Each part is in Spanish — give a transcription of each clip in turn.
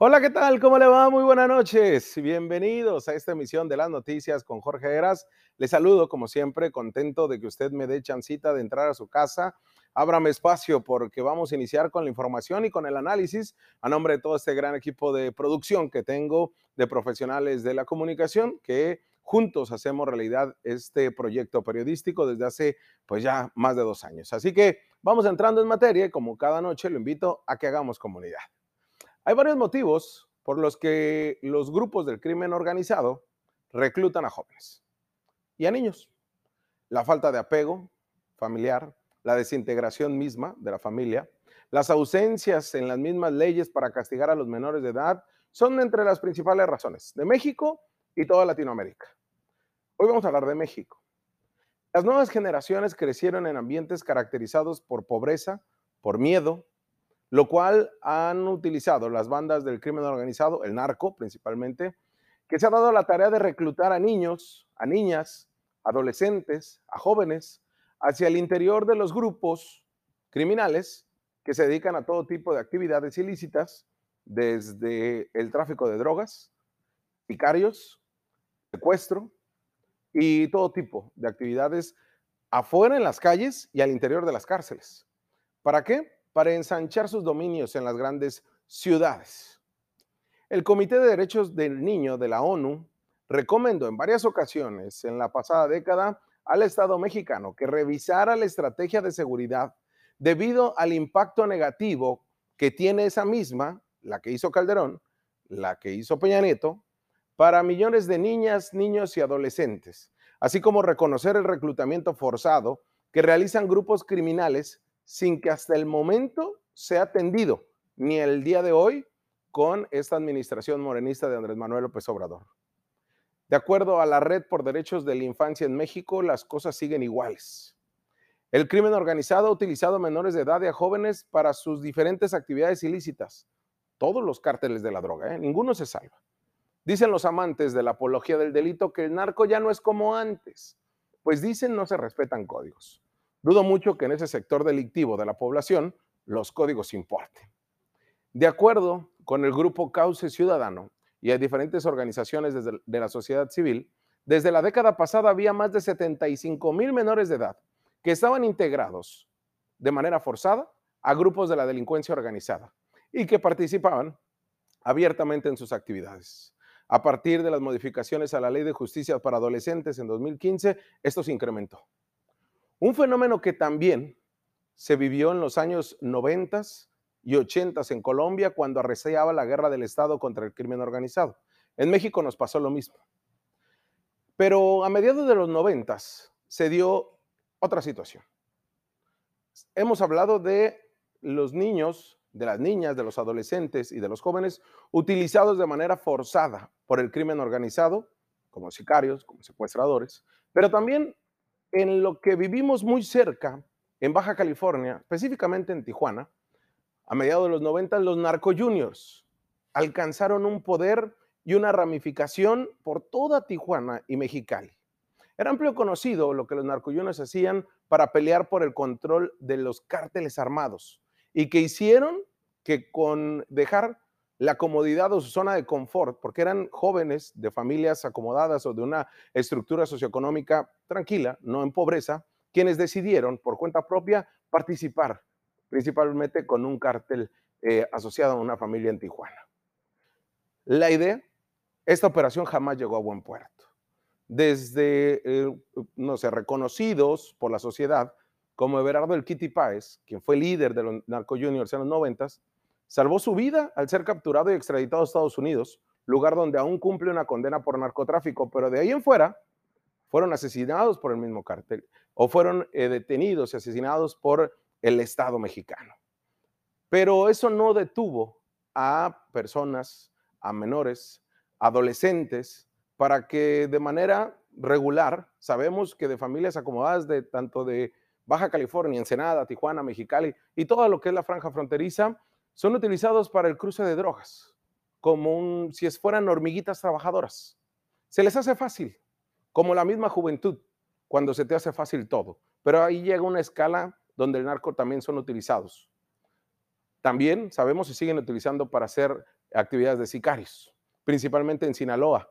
Hola, ¿qué tal? ¿Cómo le va? Muy buenas noches. Bienvenidos a esta emisión de las noticias con Jorge Heras. Les saludo, como siempre, contento de que usted me dé chancita de entrar a su casa. Ábrame espacio porque vamos a iniciar con la información y con el análisis a nombre de todo este gran equipo de producción que tengo de profesionales de la comunicación que juntos hacemos realidad este proyecto periodístico desde hace pues ya más de dos años. Así que vamos entrando en materia y como cada noche lo invito a que hagamos comunidad. Hay varios motivos por los que los grupos del crimen organizado reclutan a jóvenes y a niños. La falta de apego familiar, la desintegración misma de la familia, las ausencias en las mismas leyes para castigar a los menores de edad son entre las principales razones de México y toda Latinoamérica. Hoy vamos a hablar de México. Las nuevas generaciones crecieron en ambientes caracterizados por pobreza, por miedo, lo cual han utilizado las bandas del crimen organizado, el narco principalmente, que se ha dado la tarea de reclutar a niños, a niñas, adolescentes, a jóvenes, hacia el interior de los grupos criminales que se dedican a todo tipo de actividades ilícitas, desde el tráfico de drogas, sicarios, secuestro y todo tipo de actividades afuera en las calles y al interior de las cárceles. ¿Para qué? Para ensanchar sus dominios en las grandes ciudades. El Comité de Derechos del Niño de la ONU recomendó en varias ocasiones en la pasada década al Estado mexicano que revisara la estrategia de seguridad debido al impacto negativo que tiene esa misma, la que hizo Calderón, la que hizo Peña Nieto, para millones de niñas, niños y adolescentes, así como reconocer el reclutamiento forzado que realizan grupos criminales sin que hasta el momento sea atendido, ni el día de hoy, con esta administración morenista de Andrés Manuel López Obrador. De acuerdo a la Red por Derechos de la Infancia en México, las cosas siguen iguales. El crimen organizado ha utilizado menores de edad y a jóvenes para sus diferentes actividades ilícitas. Todos los cárteles de la droga, ¿eh? ninguno se salva. Dicen los amantes de la apología del delito que el narco ya no es como antes, pues dicen no se respetan códigos. Dudo mucho que en ese sector delictivo de la población los códigos importen. De acuerdo con el grupo Cauce Ciudadano y a diferentes organizaciones de la sociedad civil, desde la década pasada había más de 75 mil menores de edad que estaban integrados de manera forzada a grupos de la delincuencia organizada y que participaban abiertamente en sus actividades. A partir de las modificaciones a la Ley de Justicia para Adolescentes en 2015, esto se incrementó. Un fenómeno que también se vivió en los años 90 y 80 en Colombia cuando arreciaba la guerra del Estado contra el crimen organizado. En México nos pasó lo mismo. Pero a mediados de los 90 se dio otra situación. Hemos hablado de los niños, de las niñas, de los adolescentes y de los jóvenes utilizados de manera forzada por el crimen organizado, como sicarios, como secuestradores, pero también en lo que vivimos muy cerca, en Baja California, específicamente en Tijuana, a mediados de los 90, los narco juniors alcanzaron un poder y una ramificación por toda Tijuana y Mexicali. Era amplio conocido lo que los narco juniors hacían para pelear por el control de los cárteles armados y que hicieron que con dejar la comodidad o su zona de confort, porque eran jóvenes de familias acomodadas o de una estructura socioeconómica tranquila, no en pobreza, quienes decidieron por cuenta propia participar, principalmente con un cártel eh, asociado a una familia en Tijuana. La idea, esta operación jamás llegó a buen puerto. Desde, eh, no sé, reconocidos por la sociedad, como Everardo El Kitty Páez, quien fue líder de los narco juniors en los noventas, Salvó su vida al ser capturado y extraditado a Estados Unidos, lugar donde aún cumple una condena por narcotráfico, pero de ahí en fuera fueron asesinados por el mismo cártel o fueron eh, detenidos y asesinados por el Estado mexicano. Pero eso no detuvo a personas, a menores, adolescentes, para que de manera regular, sabemos que de familias acomodadas de tanto de Baja California, Ensenada, Tijuana, Mexicali y todo lo que es la franja fronteriza, son utilizados para el cruce de drogas, como si fueran hormiguitas trabajadoras. Se les hace fácil, como la misma juventud, cuando se te hace fácil todo. Pero ahí llega una escala donde el narco también son utilizados. También sabemos si siguen utilizando para hacer actividades de sicarios, principalmente en Sinaloa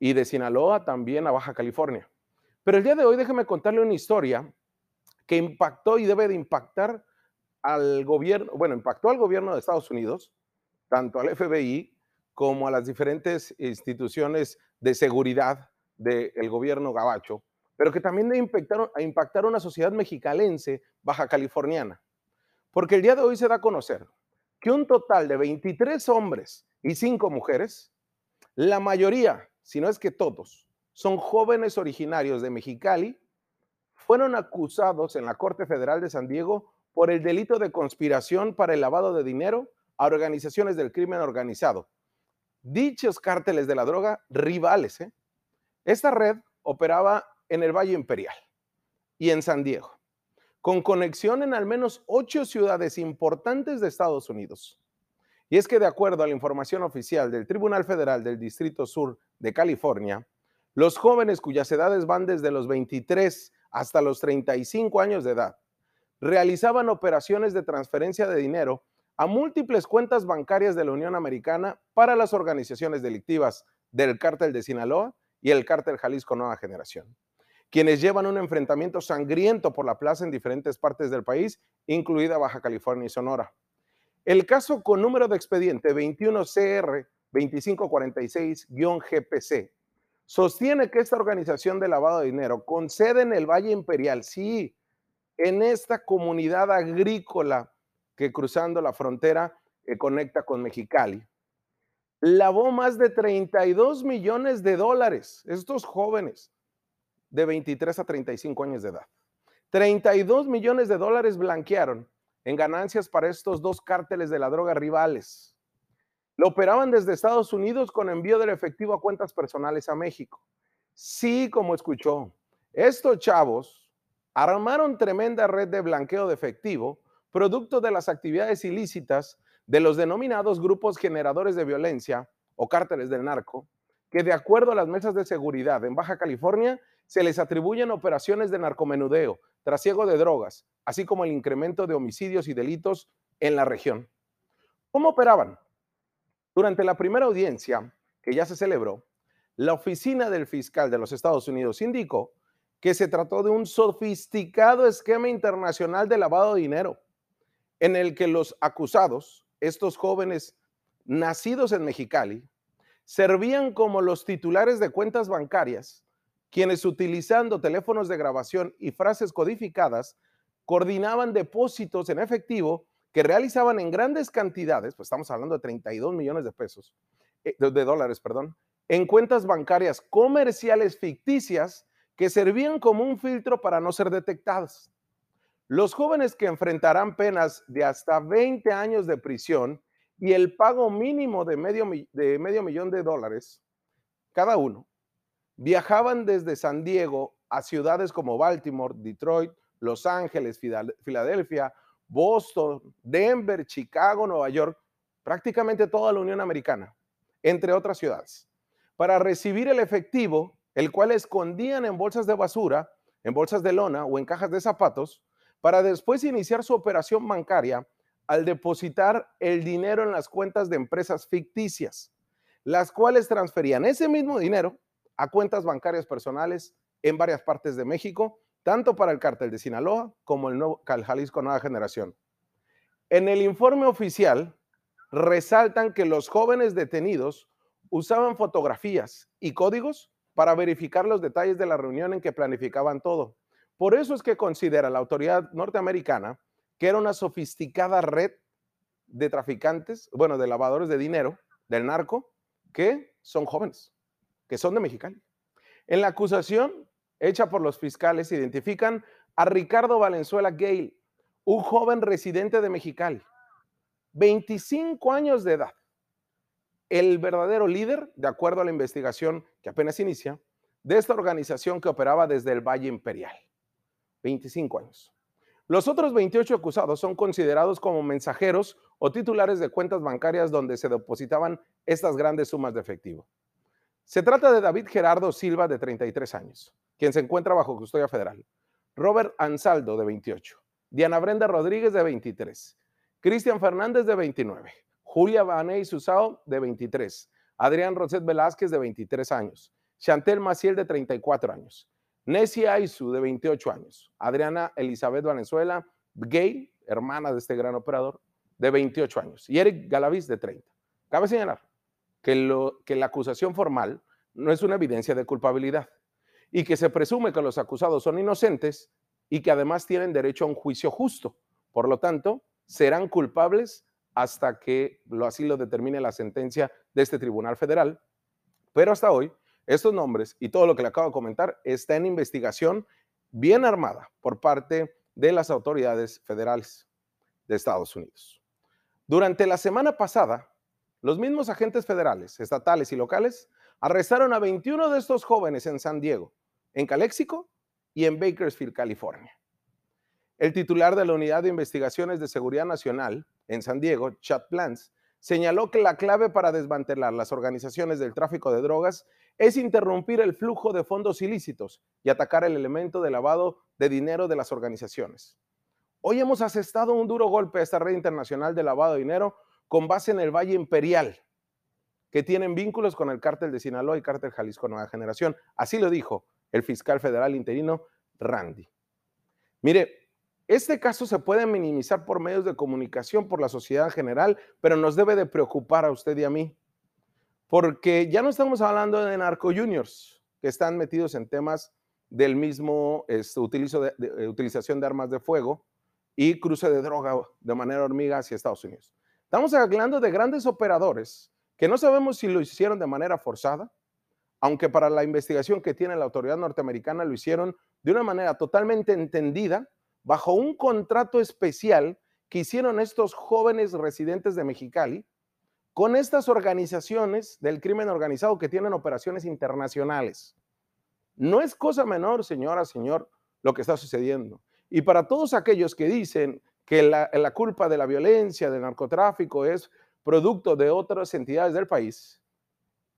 y de Sinaloa también a Baja California. Pero el día de hoy déjeme contarle una historia que impactó y debe de impactar al gobierno, bueno, impactó al gobierno de Estados Unidos, tanto al FBI como a las diferentes instituciones de seguridad del gobierno gabacho, pero que también impactaron, a impactar a una sociedad mexicalense baja californiana. Porque el día de hoy se da a conocer que un total de 23 hombres y 5 mujeres, la mayoría, si no es que todos, son jóvenes originarios de Mexicali, fueron acusados en la Corte Federal de San Diego por el delito de conspiración para el lavado de dinero a organizaciones del crimen organizado. Dichos cárteles de la droga rivales. ¿eh? Esta red operaba en el Valle Imperial y en San Diego, con conexión en al menos ocho ciudades importantes de Estados Unidos. Y es que de acuerdo a la información oficial del Tribunal Federal del Distrito Sur de California, los jóvenes cuyas edades van desde los 23 hasta los 35 años de edad realizaban operaciones de transferencia de dinero a múltiples cuentas bancarias de la Unión Americana para las organizaciones delictivas del cártel de Sinaloa y el cártel Jalisco Nueva Generación, quienes llevan un enfrentamiento sangriento por la plaza en diferentes partes del país, incluida Baja California y Sonora. El caso con número de expediente 21CR 2546-GPC sostiene que esta organización de lavado de dinero con sede en el Valle Imperial, sí, en esta comunidad agrícola que cruzando la frontera que conecta con Mexicali, lavó más de 32 millones de dólares, estos jóvenes de 23 a 35 años de edad. 32 millones de dólares blanquearon en ganancias para estos dos cárteles de la droga rivales. Lo operaban desde Estados Unidos con envío del efectivo a cuentas personales a México. Sí, como escuchó, estos chavos armaron tremenda red de blanqueo de efectivo, producto de las actividades ilícitas de los denominados grupos generadores de violencia o cárteles del narco, que de acuerdo a las mesas de seguridad en Baja California se les atribuyen operaciones de narcomenudeo, trasiego de drogas, así como el incremento de homicidios y delitos en la región. ¿Cómo operaban? Durante la primera audiencia que ya se celebró, la oficina del fiscal de los Estados Unidos indicó que se trató de un sofisticado esquema internacional de lavado de dinero, en el que los acusados, estos jóvenes nacidos en Mexicali, servían como los titulares de cuentas bancarias, quienes utilizando teléfonos de grabación y frases codificadas, coordinaban depósitos en efectivo que realizaban en grandes cantidades, pues estamos hablando de 32 millones de pesos, eh, de dólares, perdón, en cuentas bancarias comerciales ficticias que servían como un filtro para no ser detectados. Los jóvenes que enfrentarán penas de hasta 20 años de prisión y el pago mínimo de medio, de medio millón de dólares cada uno, viajaban desde San Diego a ciudades como Baltimore, Detroit, Los Ángeles, Filadelfia, Boston, Denver, Chicago, Nueva York, prácticamente toda la Unión Americana, entre otras ciudades, para recibir el efectivo el cual escondían en bolsas de basura, en bolsas de lona o en cajas de zapatos, para después iniciar su operación bancaria al depositar el dinero en las cuentas de empresas ficticias, las cuales transferían ese mismo dinero a cuentas bancarias personales en varias partes de México, tanto para el cártel de Sinaloa como el nuevo Jalisco Nueva Generación. En el informe oficial resaltan que los jóvenes detenidos usaban fotografías y códigos para verificar los detalles de la reunión en que planificaban todo. Por eso es que considera la autoridad norteamericana que era una sofisticada red de traficantes, bueno, de lavadores de dinero, del narco, que son jóvenes, que son de Mexicali. En la acusación hecha por los fiscales identifican a Ricardo Valenzuela Gale, un joven residente de Mexicali, 25 años de edad, el verdadero líder, de acuerdo a la investigación que apenas inicia, de esta organización que operaba desde el Valle Imperial. 25 años. Los otros 28 acusados son considerados como mensajeros o titulares de cuentas bancarias donde se depositaban estas grandes sumas de efectivo. Se trata de David Gerardo Silva, de 33 años, quien se encuentra bajo custodia federal. Robert Ansaldo, de 28. Diana Brenda Rodríguez, de 23. Cristian Fernández, de 29. Julia Vaney Susao, de 23. Adrián Roset Velázquez, de 23 años. Chantel Maciel, de 34 años. Nessie Aizu, de 28 años. Adriana Elizabeth Valenzuela, gay, hermana de este gran operador, de 28 años. Y Eric Galaviz, de 30. Cabe señalar que, que la acusación formal no es una evidencia de culpabilidad y que se presume que los acusados son inocentes y que además tienen derecho a un juicio justo. Por lo tanto, serán culpables hasta que lo así lo determine la sentencia de este Tribunal Federal. Pero hasta hoy, estos nombres y todo lo que le acabo de comentar está en investigación bien armada por parte de las autoridades federales de Estados Unidos. Durante la semana pasada, los mismos agentes federales, estatales y locales arrestaron a 21 de estos jóvenes en San Diego, en Calexico y en Bakersfield, California. El titular de la Unidad de Investigaciones de Seguridad Nacional en San Diego, Chad Plans, señaló que la clave para desmantelar las organizaciones del tráfico de drogas es interrumpir el flujo de fondos ilícitos y atacar el elemento de lavado de dinero de las organizaciones. Hoy hemos asestado un duro golpe a esta red internacional de lavado de dinero con base en el Valle Imperial, que tienen vínculos con el cártel de Sinaloa y cártel Jalisco Nueva Generación. Así lo dijo el fiscal federal interino Randy. Mire, este caso se puede minimizar por medios de comunicación, por la sociedad en general, pero nos debe de preocupar a usted y a mí, porque ya no estamos hablando de narco juniors que están metidos en temas del mismo este, de, utilización de armas de fuego y cruce de droga de manera hormiga hacia Estados Unidos. Estamos hablando de grandes operadores que no sabemos si lo hicieron de manera forzada, aunque para la investigación que tiene la autoridad norteamericana lo hicieron de una manera totalmente entendida, bajo un contrato especial que hicieron estos jóvenes residentes de Mexicali con estas organizaciones del crimen organizado que tienen operaciones internacionales. No es cosa menor, señora, señor, lo que está sucediendo. Y para todos aquellos que dicen que la, culpa de la violencia, del narcotráfico es producto de otras entidades del país,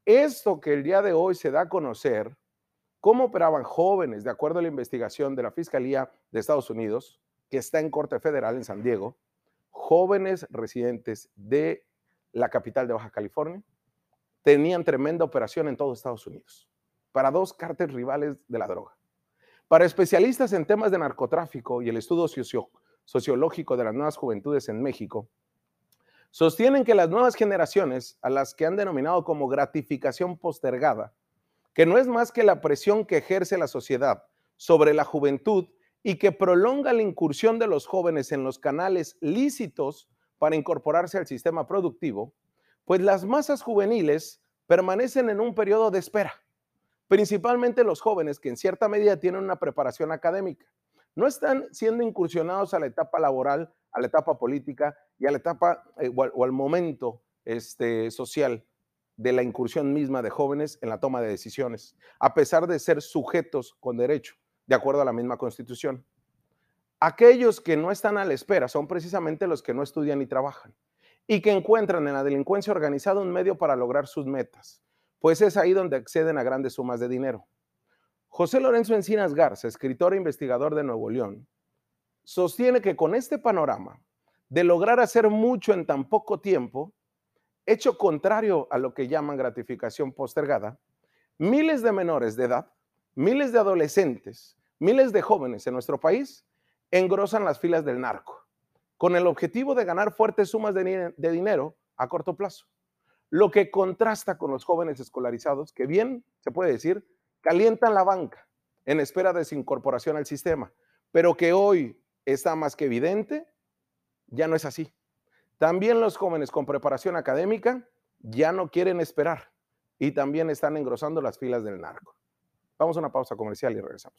esto que el día de hoy se da a conocer, cómo operaban jóvenes, de acuerdo a la investigación de la Fiscalía de Estados Unidos, que está en Corte Federal en San Diego, jóvenes residentes de la capital de Baja California, tenían tremenda operación en todo Estados Unidos, para dos cárteles rivales de la droga. Para especialistas en temas de narcotráfico y el estudio sociológico de las nuevas juventudes en México, Sostienen que las nuevas generaciones, a las que han denominado como gratificación postergada, que no es más que la presión que ejerce la sociedad sobre la juventud y que prolonga la incursión de los jóvenes en los canales lícitos para incorporarse al sistema productivo, pues las masas juveniles permanecen en un periodo de espera, principalmente los jóvenes que en cierta medida tienen una preparación académica. No están siendo incursionados a la etapa laboral a la etapa política y a la etapa eh, o, al, momento este, social de la incursión misma de jóvenes en la toma de decisiones, a pesar de ser sujetos con derecho, de acuerdo a la misma constitución. Aquellos que no están a la espera son precisamente los que no estudian ni trabajan y que encuentran en la delincuencia organizada un medio para lograr sus metas, pues es ahí donde acceden a grandes sumas de dinero. José Lorenzo Encinas Garza, escritor e investigador de Nuevo León, sostiene que con este panorama de lograr hacer mucho en tan poco tiempo, hecho contrario a lo que llaman gratificación postergada, miles de menores de edad, miles de adolescentes, miles de jóvenes en nuestro país engrosan las filas del narco, con el objetivo de ganar fuertes sumas de, dinero a corto plazo, lo que contrasta con los jóvenes escolarizados que bien, se puede decir, calientan la banca en espera de su incorporación al sistema, pero que hoy está más que evidente, ya no es así. También los jóvenes con preparación académica ya no quieren esperar y también están engrosando las filas del narco. Vamos a una pausa comercial y regresamos.